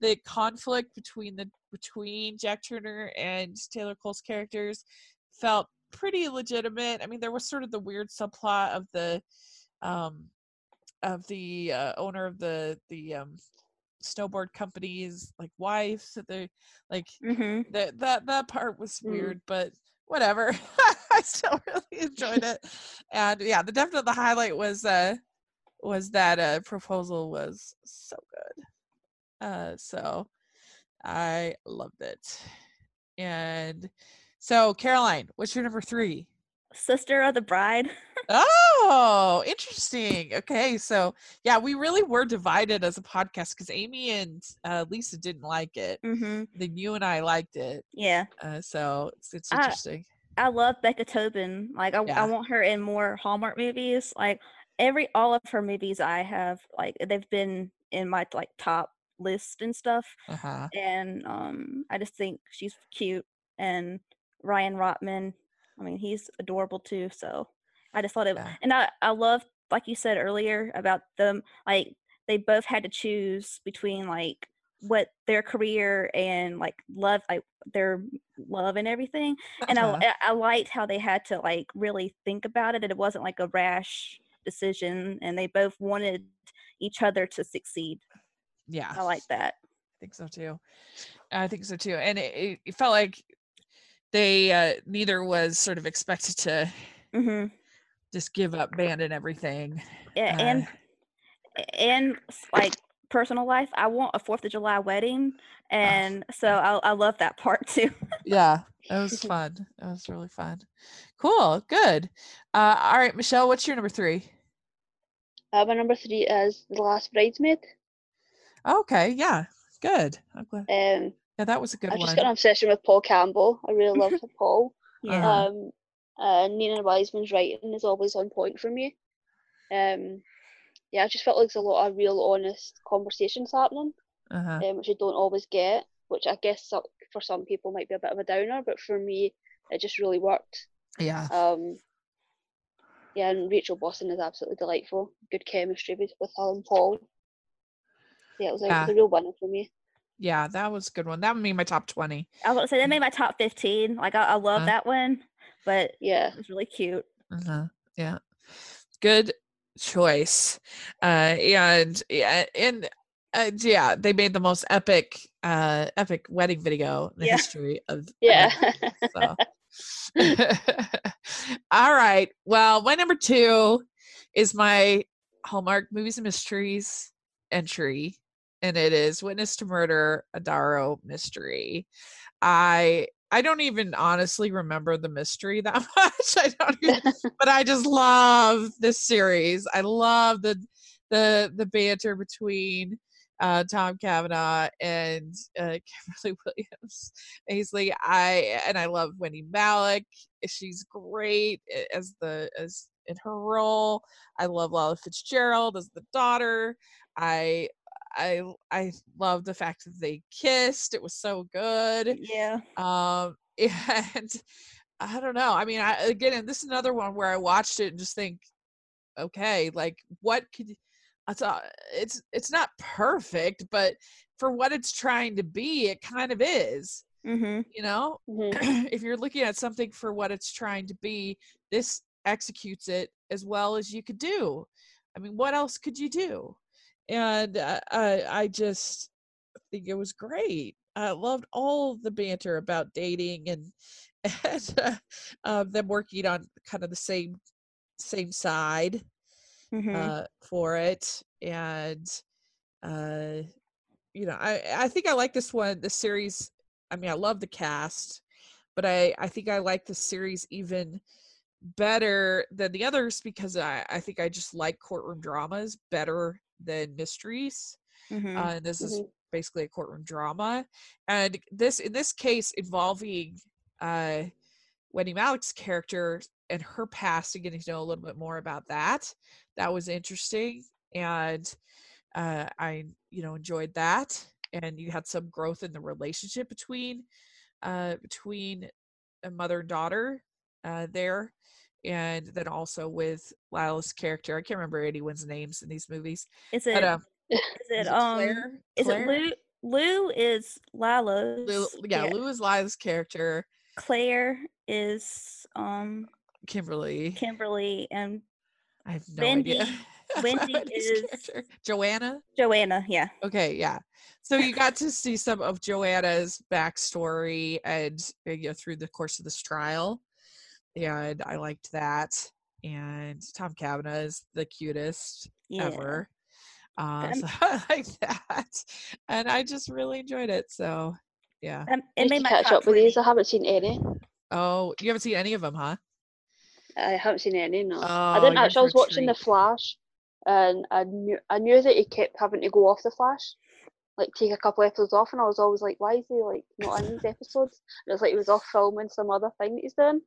the conflict between the between jack turner and taylor cole's characters felt pretty legitimate i mean there was sort of the weird subplot of the um of the uh, owner of the the um snowboard company's like wife that they like Mhm. that that that part was Mm. weird but whatever. I still really enjoyed it. And yeah, the definite the highlight was uh was that uh proposal was so good. Uh so I loved it. And so Caroline, what's your number three? Sister of the Bride. Oh, interesting. Okay, so yeah, we really were divided as a podcast because Amy and uh, Lisa didn't like it. hmm Then you and I liked it. Yeah. Uh, so it's, it's I- interesting. I love Becca Tobin. Like I, Yeah. I want her in more Hallmark movies. Like every all of her movies I have like they've been in my like top list and stuff. Uh huh. And um I just think she's cute and Ryan Rottman, I mean he's adorable too. So I just thought it Yeah. and I, I love like you said earlier about them like they both had to choose between like what their career and like love like their love and everything and I, Uh-huh. I I liked how they had to like really think about it and it wasn't like a rash decision and they both wanted each other to succeed yeah, i like that I think so too. I think so too. And it- it felt like they uh, neither was sort of expected to hmm just give up band and everything. yeah, Uh, and and like personal life i want a fourth of july wedding and so I, I love that part too yeah, it was fun. It was really fun. Cool. Good. Uh, all right, Michelle, what's your number three? Uh, my number three is The Last Bridesmaid. Okay. Yeah. Good. I'm glad. Um, Yeah, that was a good I've just got an obsession with Paul Campbell. I really love Paul. yeah. Um, uh, Nina Weinman's writing is always on point for me. Um, yeah, I just felt like there's a lot of real, honest conversations happening, Uh-huh. um, which you don't always get. Which I guess for some people might be a bit of a downer, but for me, it just really worked. Yeah. Um, yeah, and Rachel Boston is absolutely delightful. Good chemistry with, with her and Paul. Yeah, it was like Yeah. the real winner for me. Yeah, that was a good one. That would be my top 20. i was say that made my top 15 like i, I love Uh. that one but Yeah. it was really cute Uh-huh. Yeah. Good choice. Uh and yeah, and uh, yeah, they made the most epic uh epic wedding video in the Yeah. history of Yeah. so. All right. Well, my number 2 is my Hallmark Movies and Mysteries entry and it is Witness to Murder a Darrow mystery. I I don't even honestly remember the mystery that much. I don't even but I just love this series. I love the the the banter between uh, Tom Cavanagh and uh, Kimberly Williams Paisley. I and I love Wendy Malick. She's great as the as in her role. I love Lilah Fitzgerald as the daughter. I I I love the fact that they kissed. It was so good yeah. um and i don't know i mean i again this is another one where i watched it and just think okay like what could you I thought it's it's not perfect but for what it's trying to be it kind of is. Hmm you know? Mhm. if you're looking at something for what it's trying to be this executes it as well as you could do. I mean what else could you do and uh, I, I just think it was great. I loved all the banter about dating and and uh, uh, them working on kind of the same same side hmm uh, for it and uh you know i i think i like this one the series i mean i love the cast but i i think i like the series even better than the others because i i think i just like courtroom dramas better than mysteries hmm uh, and this is Mhm. basically a courtroom drama and this in this case involving uh wendy malick's character and her past and getting to know a little bit more about that that was interesting and uh i you know enjoyed that and you had some growth in the relationship between uh between a mother and daughter uh there and then also with Lilah's character i can't remember anyone's names in these movies is but it um is is it it um Claire? is Claire? it lou lou is lilah's Lou, yeah, Lou is Lilah's character. claire is um Kimberly. kimberly and I have no Bendy idea. Wendy is- character. Joanna. Joanna, yeah. Okay, yeah. So you got to see some of Joanna's backstory and you know through the course of this trial, and I liked that. And Tom Cavanagh is the cutest Yeah. ever. Uh, so I like that, and I just really enjoyed it. So yeah. Um, I it need made to my catch up with these. I haven't seen any. Oh, you haven't seen any of them, huh? I haven't seen any. No, Oh, I didn't actually. I was for a watching the. Flash, and I knew I knew that he kept having to go off the Flash, like take a couple episodes off, and I was always like, why is he like not in these episodes? And it was like he was off filming some other thing that he's doing.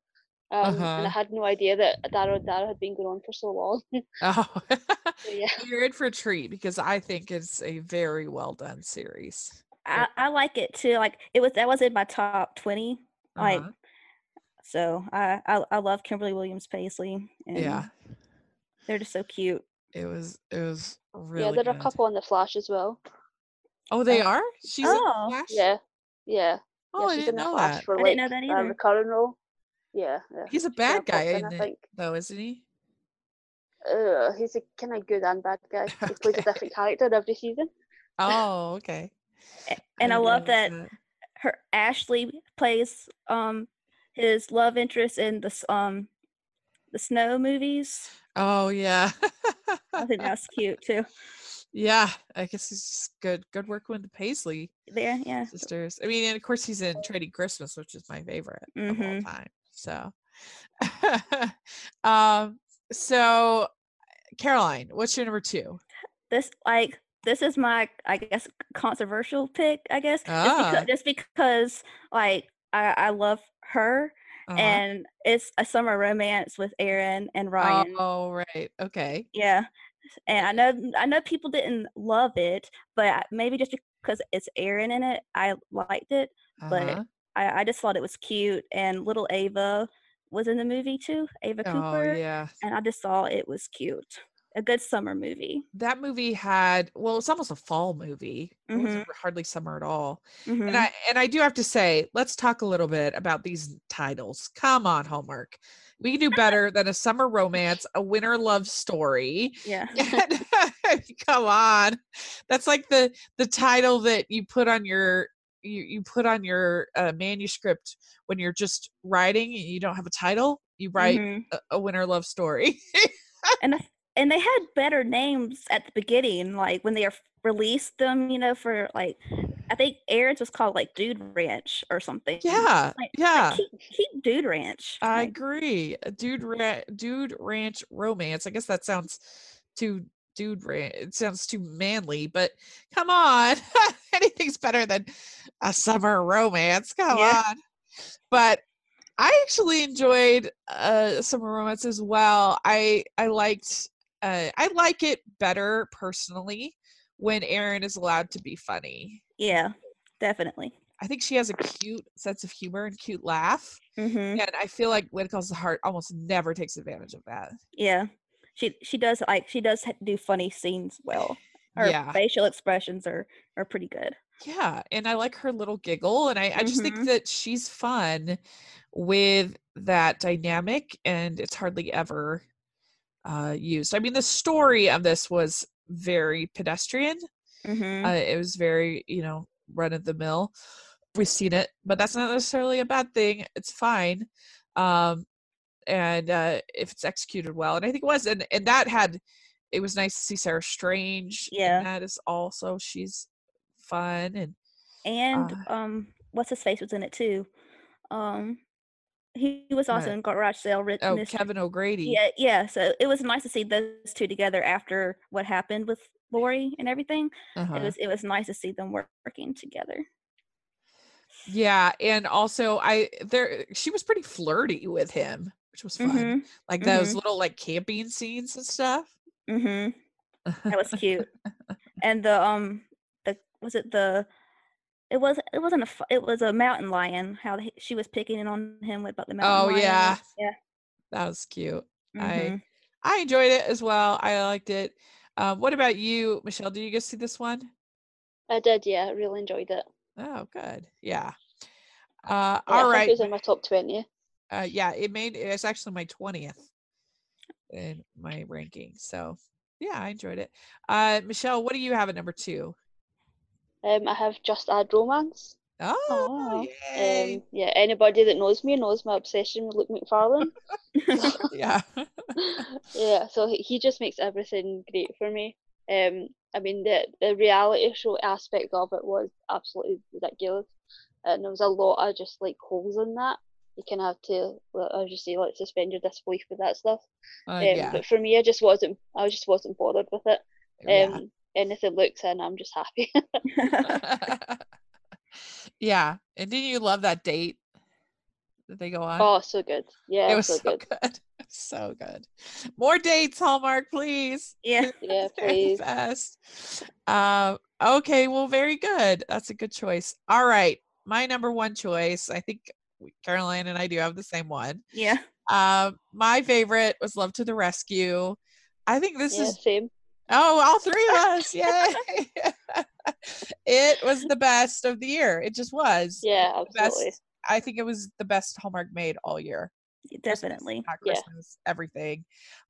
Um, and Uh-huh. I had no idea that Darrow Darrow had been going on for so long. Oh, so yeah, you're in for a treat because I think it's a very well done series. I, I like it too. Like it was that was in my top twenty. Like Uh-huh. so I, I I love Kimberly Williams Paisley. And Yeah, They're just so cute. it was it was really yeah, there are a couple on the Flash as well. Oh, they Oh. are. She's Oh. in the Flash. Yeah, yeah. Oh, yeah, I she's didn't in the know Flash that. for I didn't know that a either. recurring role. Yeah, yeah. He's a bad guy, pops in, in I it, think. though, isn't he? Uh, he's a kind of good and bad guy. He plays a different character every season. Oh, okay. And I didn't love that realize her Ashley plays um his love interest in the um the snow movies. Oh, yeah. I think that's cute too. yeah, I guess he's just good. Good work with the Paisley There, yeah. sisters. I mean, and of course, he's in Trading Christmas, which is my favorite of all Mhm. time. So, um, so Caroline, what's your number two? This like this is my I guess controversial pick, I guess. Just, Ah. because, just because like I, I love her Uh-huh. and it's a summer romance with Erin and Ryan. Oh, right. Okay. Yeah. And I know I know people didn't love it, but maybe just because it's Erin in it, I liked it. But Uh-huh. I, I just thought it was cute and little Ava was in the movie too, Ava Oh, Cooper. yeah. And I just thought it was cute. A good summer movie. That movie had well, it's almost a fall movie. It Mhm. wasn't hardly summer at all. Mhm. And I and I do have to say, let's talk a little bit about these titles. Come on, Hallmark. We can do better than a summer romance, a winter love story. yeah. Come on. That's like the the title that you put on your you, you put on your uh, manuscript when you're just writing and you don't have a title. You write Mhm. a, a winter love story. and and they had better names at the beginning, like when they are released them, you know, for like I think Erin's was called like Dude Ranch or something. yeah. Like- yeah. Keep, keep Dude Ranch. I like, agree. Dude ra- dude ranch romance. I guess that sounds too dude ranch. It sounds too manly, but come on. Anything's better than a summer romance. Come Yeah. on. But I actually enjoyed uh summer romance as well. I I liked uh I like it better personally when Erin is allowed to be funny. yeah, definitely. I think she has a cute sense of humor and cute laugh. hmm And I feel like when it comes to heart, almost never takes advantage of that. Yeah, she she does like she does do funny scenes well. Her Yeah. facial expressions are are pretty good. Yeah. And I like her little giggle. And I, I just think Mhm. that she's fun with that dynamic. And it's hardly ever uh, used. I mean, the story of this was very pedestrian. hmm Uh, it was very, you know, run of the mill. We've seen it, but that's not necessarily a bad thing. It's fine. Um, and uh, if it's executed well, and I think it was, and and that had, it was nice to see Sarah Strange. Yeah. that is also she's fun and and Uh, um, what's his face was in it too. Um, he, was also Uh, in Garage Sale. Writ- oh Mystery- Kevin O'Grady. Yeah, yeah. So it was nice to see those two together after what happened with Lori and everything. uh-huh. It was it was nice to see them work, working together. yeah, and also I there she was pretty flirty with him, which was fun. hmm Like those mhm. little like camping scenes and stuff. Hmm That was cute. and the um the was it the it was it wasn't a it was a mountain lion. How he, she was picking on him with about the mountain Oh, lion. yeah. yeah. that was cute. mhm. I I enjoyed it as well. I liked it. Um, what about you, Michelle? Did you get to see this one? I did, yeah. I really enjoyed it. Oh, good. Yeah. Uh, Yeah, all I think it was in my top twenty. Uh, yeah, it made it's actually my twentieth in my ranking. So Yeah, I enjoyed it. Uh, Michelle, what do you have at number two? Um, I have Just Add Romance. Oh. Um, yeah, anybody that knows me knows my obsession with Luke Macfarlane. yeah. yeah, so he- he just makes everything great for me. Um, I mean the the reality show aspect of it was absolutely ridiculous, and there was a lot of just like holes in that. You kind of have to, like, as you say, like suspend your disbelief with that stuff. Uh, Um, yeah. But for me, I just wasn't. I just wasn't bothered with it. yeah. Um, anything looks in, I'm just happy. yeah. And didn't you love that date that they go on? oh, so good. Yeah, it was so, so good. good. So good. More dates, Hallmark, please. yeah. Yeah, please. best. Um, okay, well, very good. That's a good choice. All right. My number one choice, I think we- Caroline and I do have the same one. Yeah. Um, my favorite was Love to the Rescue. I think this Yeah, is same. oh, all three of us. Yay. it was the best of the year. It just was. Yeah, The best. absolutely. I think it was the best Hallmark made all year. Christmas, Definitely. Yeah. Christmas, everything.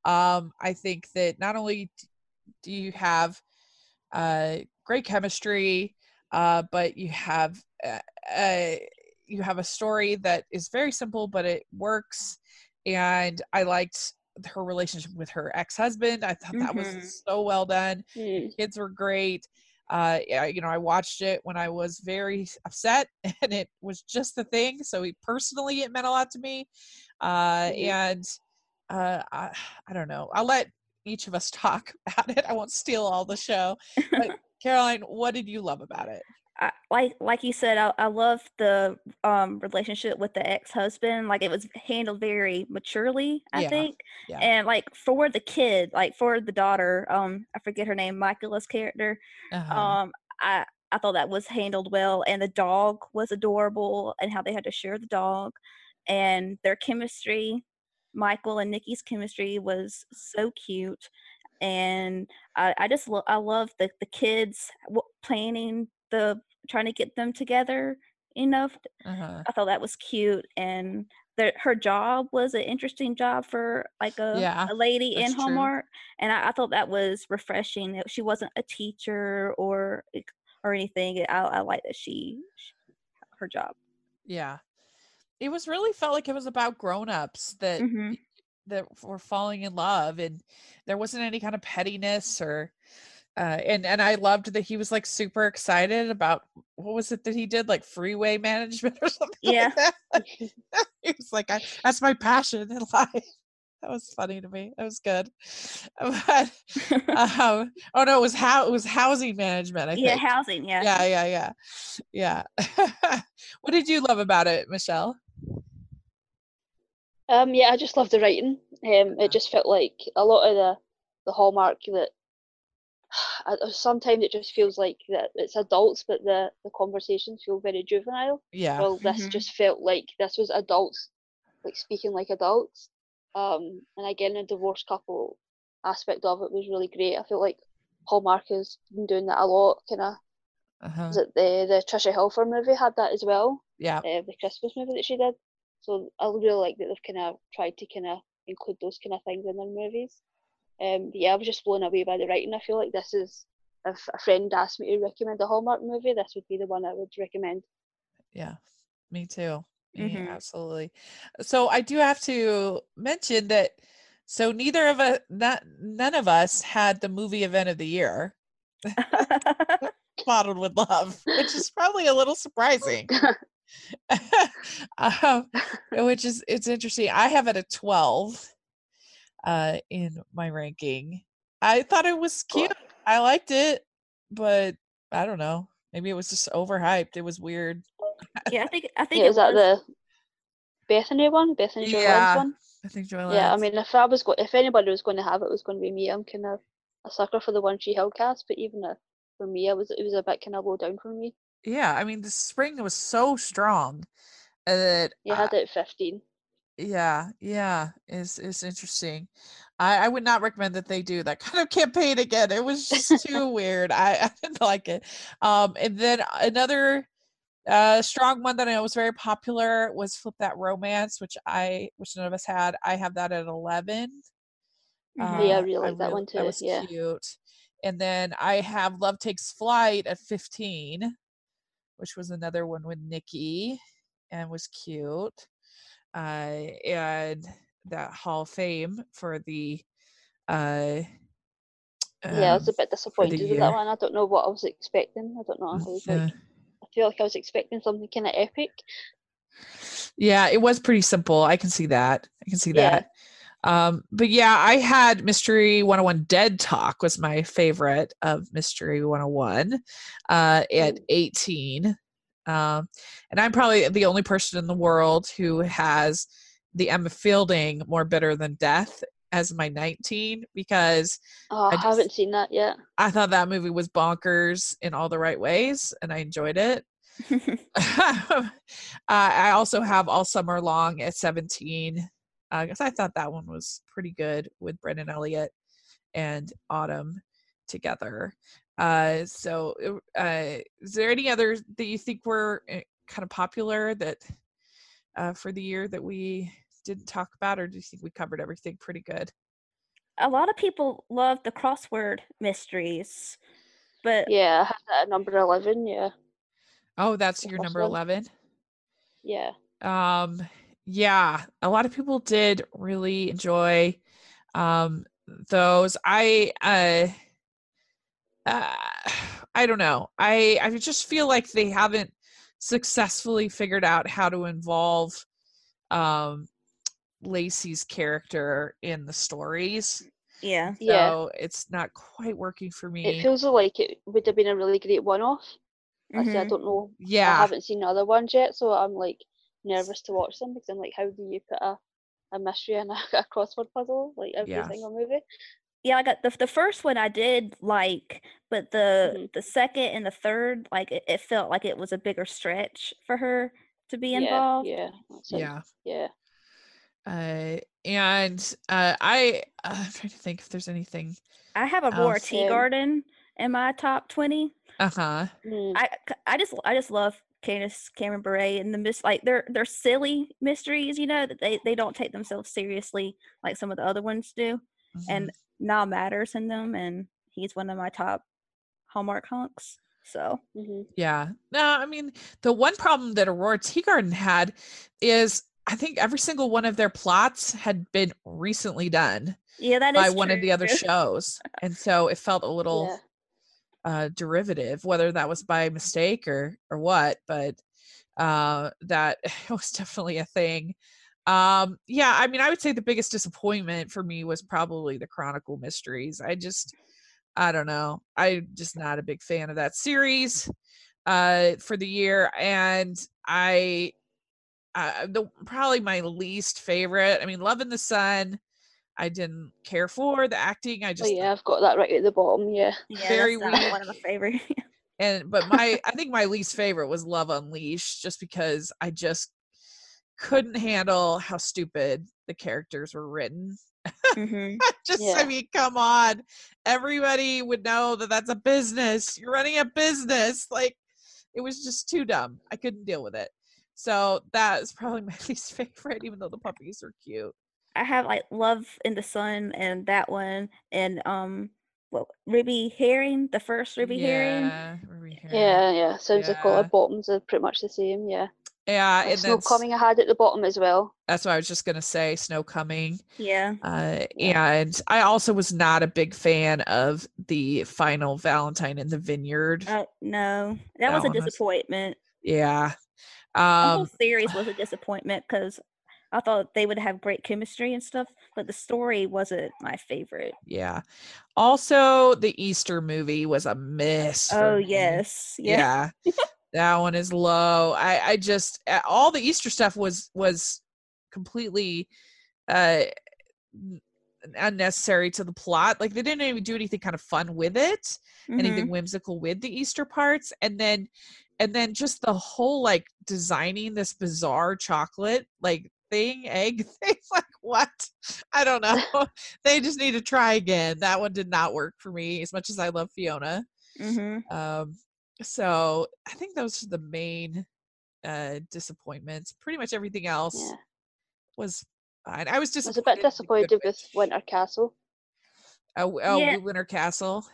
Um, I think that not only do you have uh, great chemistry, uh, but you have uh, uh, you have a story that is very simple, but it works. And I liked her relationship with her ex-husband. I thought that Mhm. was so well done. Mm, Kids were great. Uh, you know, I watched it when I was very upset, and it was just the thing. So it- personally, it meant a lot to me. Uh, Mhm. And uh, I, I don't know. I'll let each of us talk about it. I won't steal all the show. But Caroline, what did you love about it? I, like like you said, I, I love the um relationship with the ex husband. Like it was handled very maturely, I Yeah, think. yeah. And like for the kid, like for the daughter, um, I forget her name, Michaela's character. Uh-huh. Um, I I thought that was handled well, and the dog was adorable, and how they had to share the dog, and their chemistry, Michael and Nikki's chemistry was so cute, and I I just lo- I love the the kids w- planning the trying to get them together. enough. uh-huh. I thought that was cute, and the, her job was an interesting job for like a, Yeah, a lady in true. And I, I thought that was refreshing. That she wasn't a teacher or or anything. I, I like that she, sh her job. Yeah. It was really felt like it was about grown-ups that hmm that were falling in love and there wasn't any kind of pettiness or uh and and I loved that he was like super excited about what was it that he did like freeway management or something Yeah. like that. Like, he was like I, that's my passion in life. That was funny to me. That was good. But um oh no, it was how it was housing management, I yeah, housing. Yeah. yeah, yeah, yeah. Yeah. what did you love about it, Michelle? Um, yeah, I just love the writing. Um, it just felt like a lot of the the hallmark that I- sometimes it just feels like that it's adults, but the the conversations feel very juvenile. Yeah. Well, this Mhm. just felt like this was adults, like speaking like adults. Um, and again, the divorced couple aspect of it was really great. I feel like Hallmark has been doing that a lot. Kind of, Uh-huh. was it the the Tricia Helfer movie had that as well? Yeah. uh, the Christmas movie that she did. So I really like that they've kind of tried to kind of include those kind of things in their movies. Um, but yeah, I was just blown away by the writing. I feel like this is if a friend asked me to recommend a Hallmark movie, this would be the one I would recommend. Yeah, me too. Me, Mhm. absolutely. So I do have to mention that. So neither of us, not none of us, had the movie event of the year, Bottled with Love, which is probably a little surprising. um, which is it's interesting. I have it at twelve uh, in my ranking. I thought it was cute. I liked it, but I don't know. Maybe it was just overhyped. It was weird. yeah, I think I think Yeah, it is that was. the Bethany one? Bethany Joy Yeah, Lynn's one? I think Joy Yeah, I mean, if I was go- if anybody was going to have it, it was going to be me. I'm kind of a sucker for the One Tree Hill cast, but even uh, for me, it was it was a bit kind of low down for me. yeah, I mean the spring was so strong uh, that You had it at 15. Yeah, yeah, is is interesting. I, I would not recommend that they do that kind of campaign again. It was just too weird. I, I didn't like it. Um, and then another uh strong one that I know was very popular was Flip That Romance, which I which none of us had. I have that at eleven. Mhm. Yeah, I Uh, really like that one too That was yeah. cute. And then I have Love Takes Flight at 15, which was another one with Nikki and was cute. Uh, and that Hall of Fame for the uh yeah, I was a um, bit disappointed with that one. I don't know what I was expecting. I don't know. I was like, I feel like I was expecting something kind of epic. Yeah, it was pretty simple. I can see that. I can see Yeah. that. Um, but yeah, I had Mystery 101 Dead Talk was my favorite of Mystery 101 uh, at Mm. 18. Um, and I'm probably the only person in the world who has the Emma Fielding More Bitter Than Death as my 19 because Oh, I, I haven't seen that yet. I thought that movie was bonkers in all the right ways and I enjoyed it. uh, I also have All Summer Long at 17 because I thought that one was pretty good with Brennan Elliott and Autumn together. Uh, so, uh, is there any others that you think were uh, kind of popular that uh, for the year that we didn't talk about, or do you think we covered everything pretty good? a lot of people love the crossword mysteries, but Yeah, I had that number 11. Yeah. Oh, that's The your number 11. Yeah. um yeah a lot of people did really enjoy um those i uh, uh i don't know i i just feel like they haven't successfully figured out how to involve um lacey's character in the stories yeah. Yeah. it's not quite working for me It feels like it would have been a really great one off. I say I mhm. don't know. Yeah. I haven't seen the other ones yet, so I'm like nervous to watch them because I'm like, how do you put a, a mystery and a, a crossword puzzle like every Yeah. single movie? Yeah, I got the the first one I did like, but the Mhm. the second and the third, like it, it felt like it was a bigger stretch for her to be involved. yeah, that's it, yeah yeah. uh and uh i uh, i'm trying to think if there's anything I have Aurora Else, Teagarden in my top twenty. uh-huh Mm, I just I just love Candace Cameron Bure and the mis like they're they're silly mysteries, you know, that they they don't take themselves seriously like some of the other ones do, mhm. and Niall Matter's in them, and he's one of my top Hallmark hunks. So mhm. Yeah. No, I mean, the one problem that Aurora Teagarden had is I think every single one of their plots had been recently done yeah, that is by one of the other shows. And so it felt a little Yeah. uh derivative, whether that was by mistake or or what, but uh that was definitely a thing. Um yeah, I mean, I would say the biggest disappointment for me was probably the Chronicle Mysteries. I just I don't know. I'm just not a big fan of that series uh for the year and I uh, the probably my least favorite. I mean, Love in the Sun I didn't care for the acting. I Oh just yeah, I've got that right at the bottom. Yeah. Yeah, very that's not weak. one of my favorite. and but my I think my least favorite was Love Unleashed just because I just couldn't handle how stupid the characters were written. hmm just Yeah. I mean, come on. Everybody would know that that's a business. You're running a business. Like it was just too dumb. I couldn't deal with it. So that is probably my least favorite, even though the puppies are cute. I have like Love in the Sun and that one and um what Ruby Herring, the first Ruby Herring. Yeah, Ruby Herring. Yeah, yeah. Sounds like all Yeah. our bottoms are pretty much the same. Yeah. Yeah, And and Snow then Coming I had at the bottom as well. that's what I was just gonna say. Snow coming. Yeah. Uh, and I also was not a big fan of the final Valentine in the Vineyard. Oh no. That, That was a one was- disappointment. yeah. The whole Um, series was a disappointment because I thought they would have great chemistry and stuff, but the story wasn't my favorite. yeah. Also, the Easter movie was a miss. Oh me. yes. Yeah. Yeah. that one is low. I I just all the Easter stuff was was completely uh unnecessary to the plot. Like they didn't even do anything kind of fun with it. anything Mhm. whimsical with the Easter parts, and then and then just the whole like designing this bizarre chocolate like thing, egg thing. Like what? I don't know. they just need to try again. That one did not work for me as much as I love Fiona. Mhm. Um, so I think those are the main uh disappointments. Pretty much everything else Yeah. was fine. I was I was a bit in The Good disappointed with Winter Castle. Oh, oh Yeah. Winter Castle.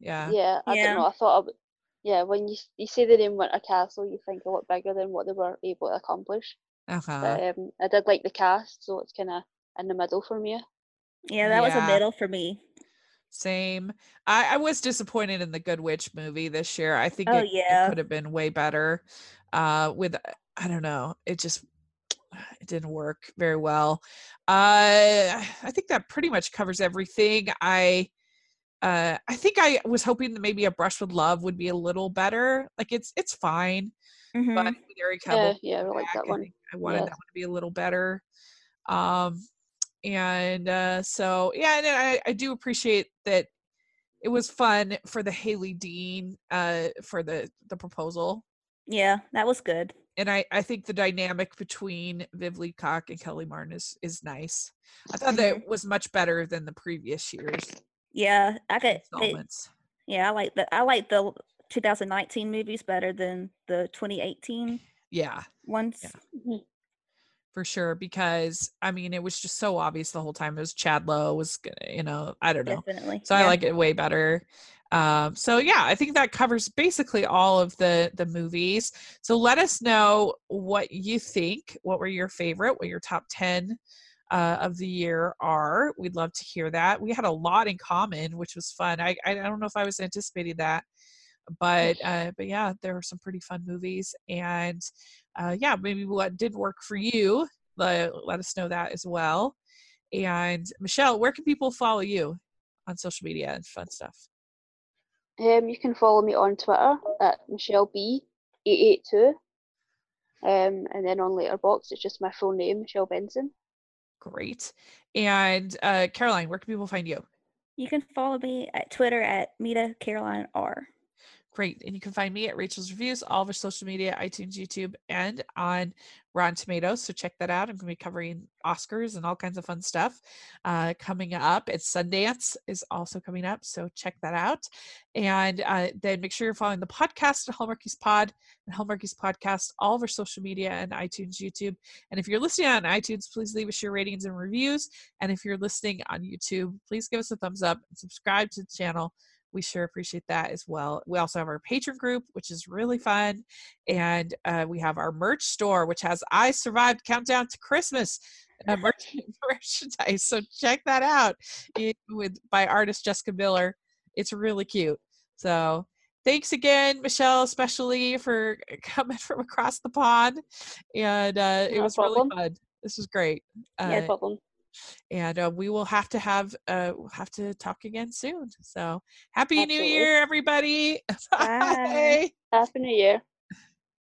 Yeah. Yeah, I Yeah. don't know. I thought, of, yeah, when you you say the name Winter Castle, you think a lot bigger than what they were able to accomplish. Uh-huh. But um, I did like the cast, so it's kind of in the middle for me. Yeah, that was a middle for me. Same. I, I was disappointed in the Good Witch movie this year. I think Oh, it, it could have been way better. Uh, with I don't know, it just it didn't work very well. Uh, I think that pretty much covers everything. I uh, I think I was hoping that maybe a Brush with Love would be a little better. Like it's it's fine, but Mhm. with Eric Yeah, yeah, I like that one. I wanted Yeah. that one to be a little better. Um, and uh, so yeah, and I, I do appreciate that it was fun for the Hailey Dean uh, for the the proposal, Yeah, that was good. and I I think the dynamic between Viv Leacock and Kellie Martin is is nice. I thought that Mhm. it was much better than the previous years Yeah, I could. Installments. yeah, I like the I like the 2019 movies better than the 2018 Yeah, ones. Yeah. For sure. Because I mean, it was just so obvious the whole time. It was Chad Lowe was you know, I don't know. Definitely. so i like it way better um so yeah i think that covers basically all of the the movies so let us know what you think what were your favorite what your top 10 uh, of the year are we'd love to hear that we had a lot in common which was fun i i don't know if i was anticipating that but uh but yeah there were some pretty fun movies and uh yeah maybe what did work for you let, let us know that as well and michelle where can people follow you on social media and fun stuff. Um, you can follow me on Twitter at Michelle B eight eight two. Um, and then on Letterboxd, it's just my full name, Michelle Benson. Great. And uh, Caroline, where can people find you? You can follow me at Twitter at Mita Caroline R. Great. And you can find me at Rachel's Reviews, all of our social media, iTunes, YouTube, and on Rotten Tomatoes. So check that out. I'm going to be covering Oscars and all kinds of fun stuff uh, coming up. It's Sundance is also coming up. So check that out. And uh, then make sure you're following the podcast at Hallmarkies Pod and Hallmarkies Podcast, all of our social media and iTunes, YouTube. And if you're listening on iTunes, please leave us your ratings and reviews. And if you're listening on YouTube, please give us a thumbs up and subscribe to the channel we sure appreciate that as well. We also have our Patreon group, which is really fun. And uh, we have our merch store, which has I Survived Countdown to Christmas uh, merch- merchandise. So check that out it, with by artist Jessica Miller. It's really cute. So thanks again, Michelle, especially for coming from across the pond. And uh, it No was problem. really fun. This was great. Uh, no problem. And uh, we will have to have uh we'll have to talk again soon so happy new year everybody Bye. Happy New Year.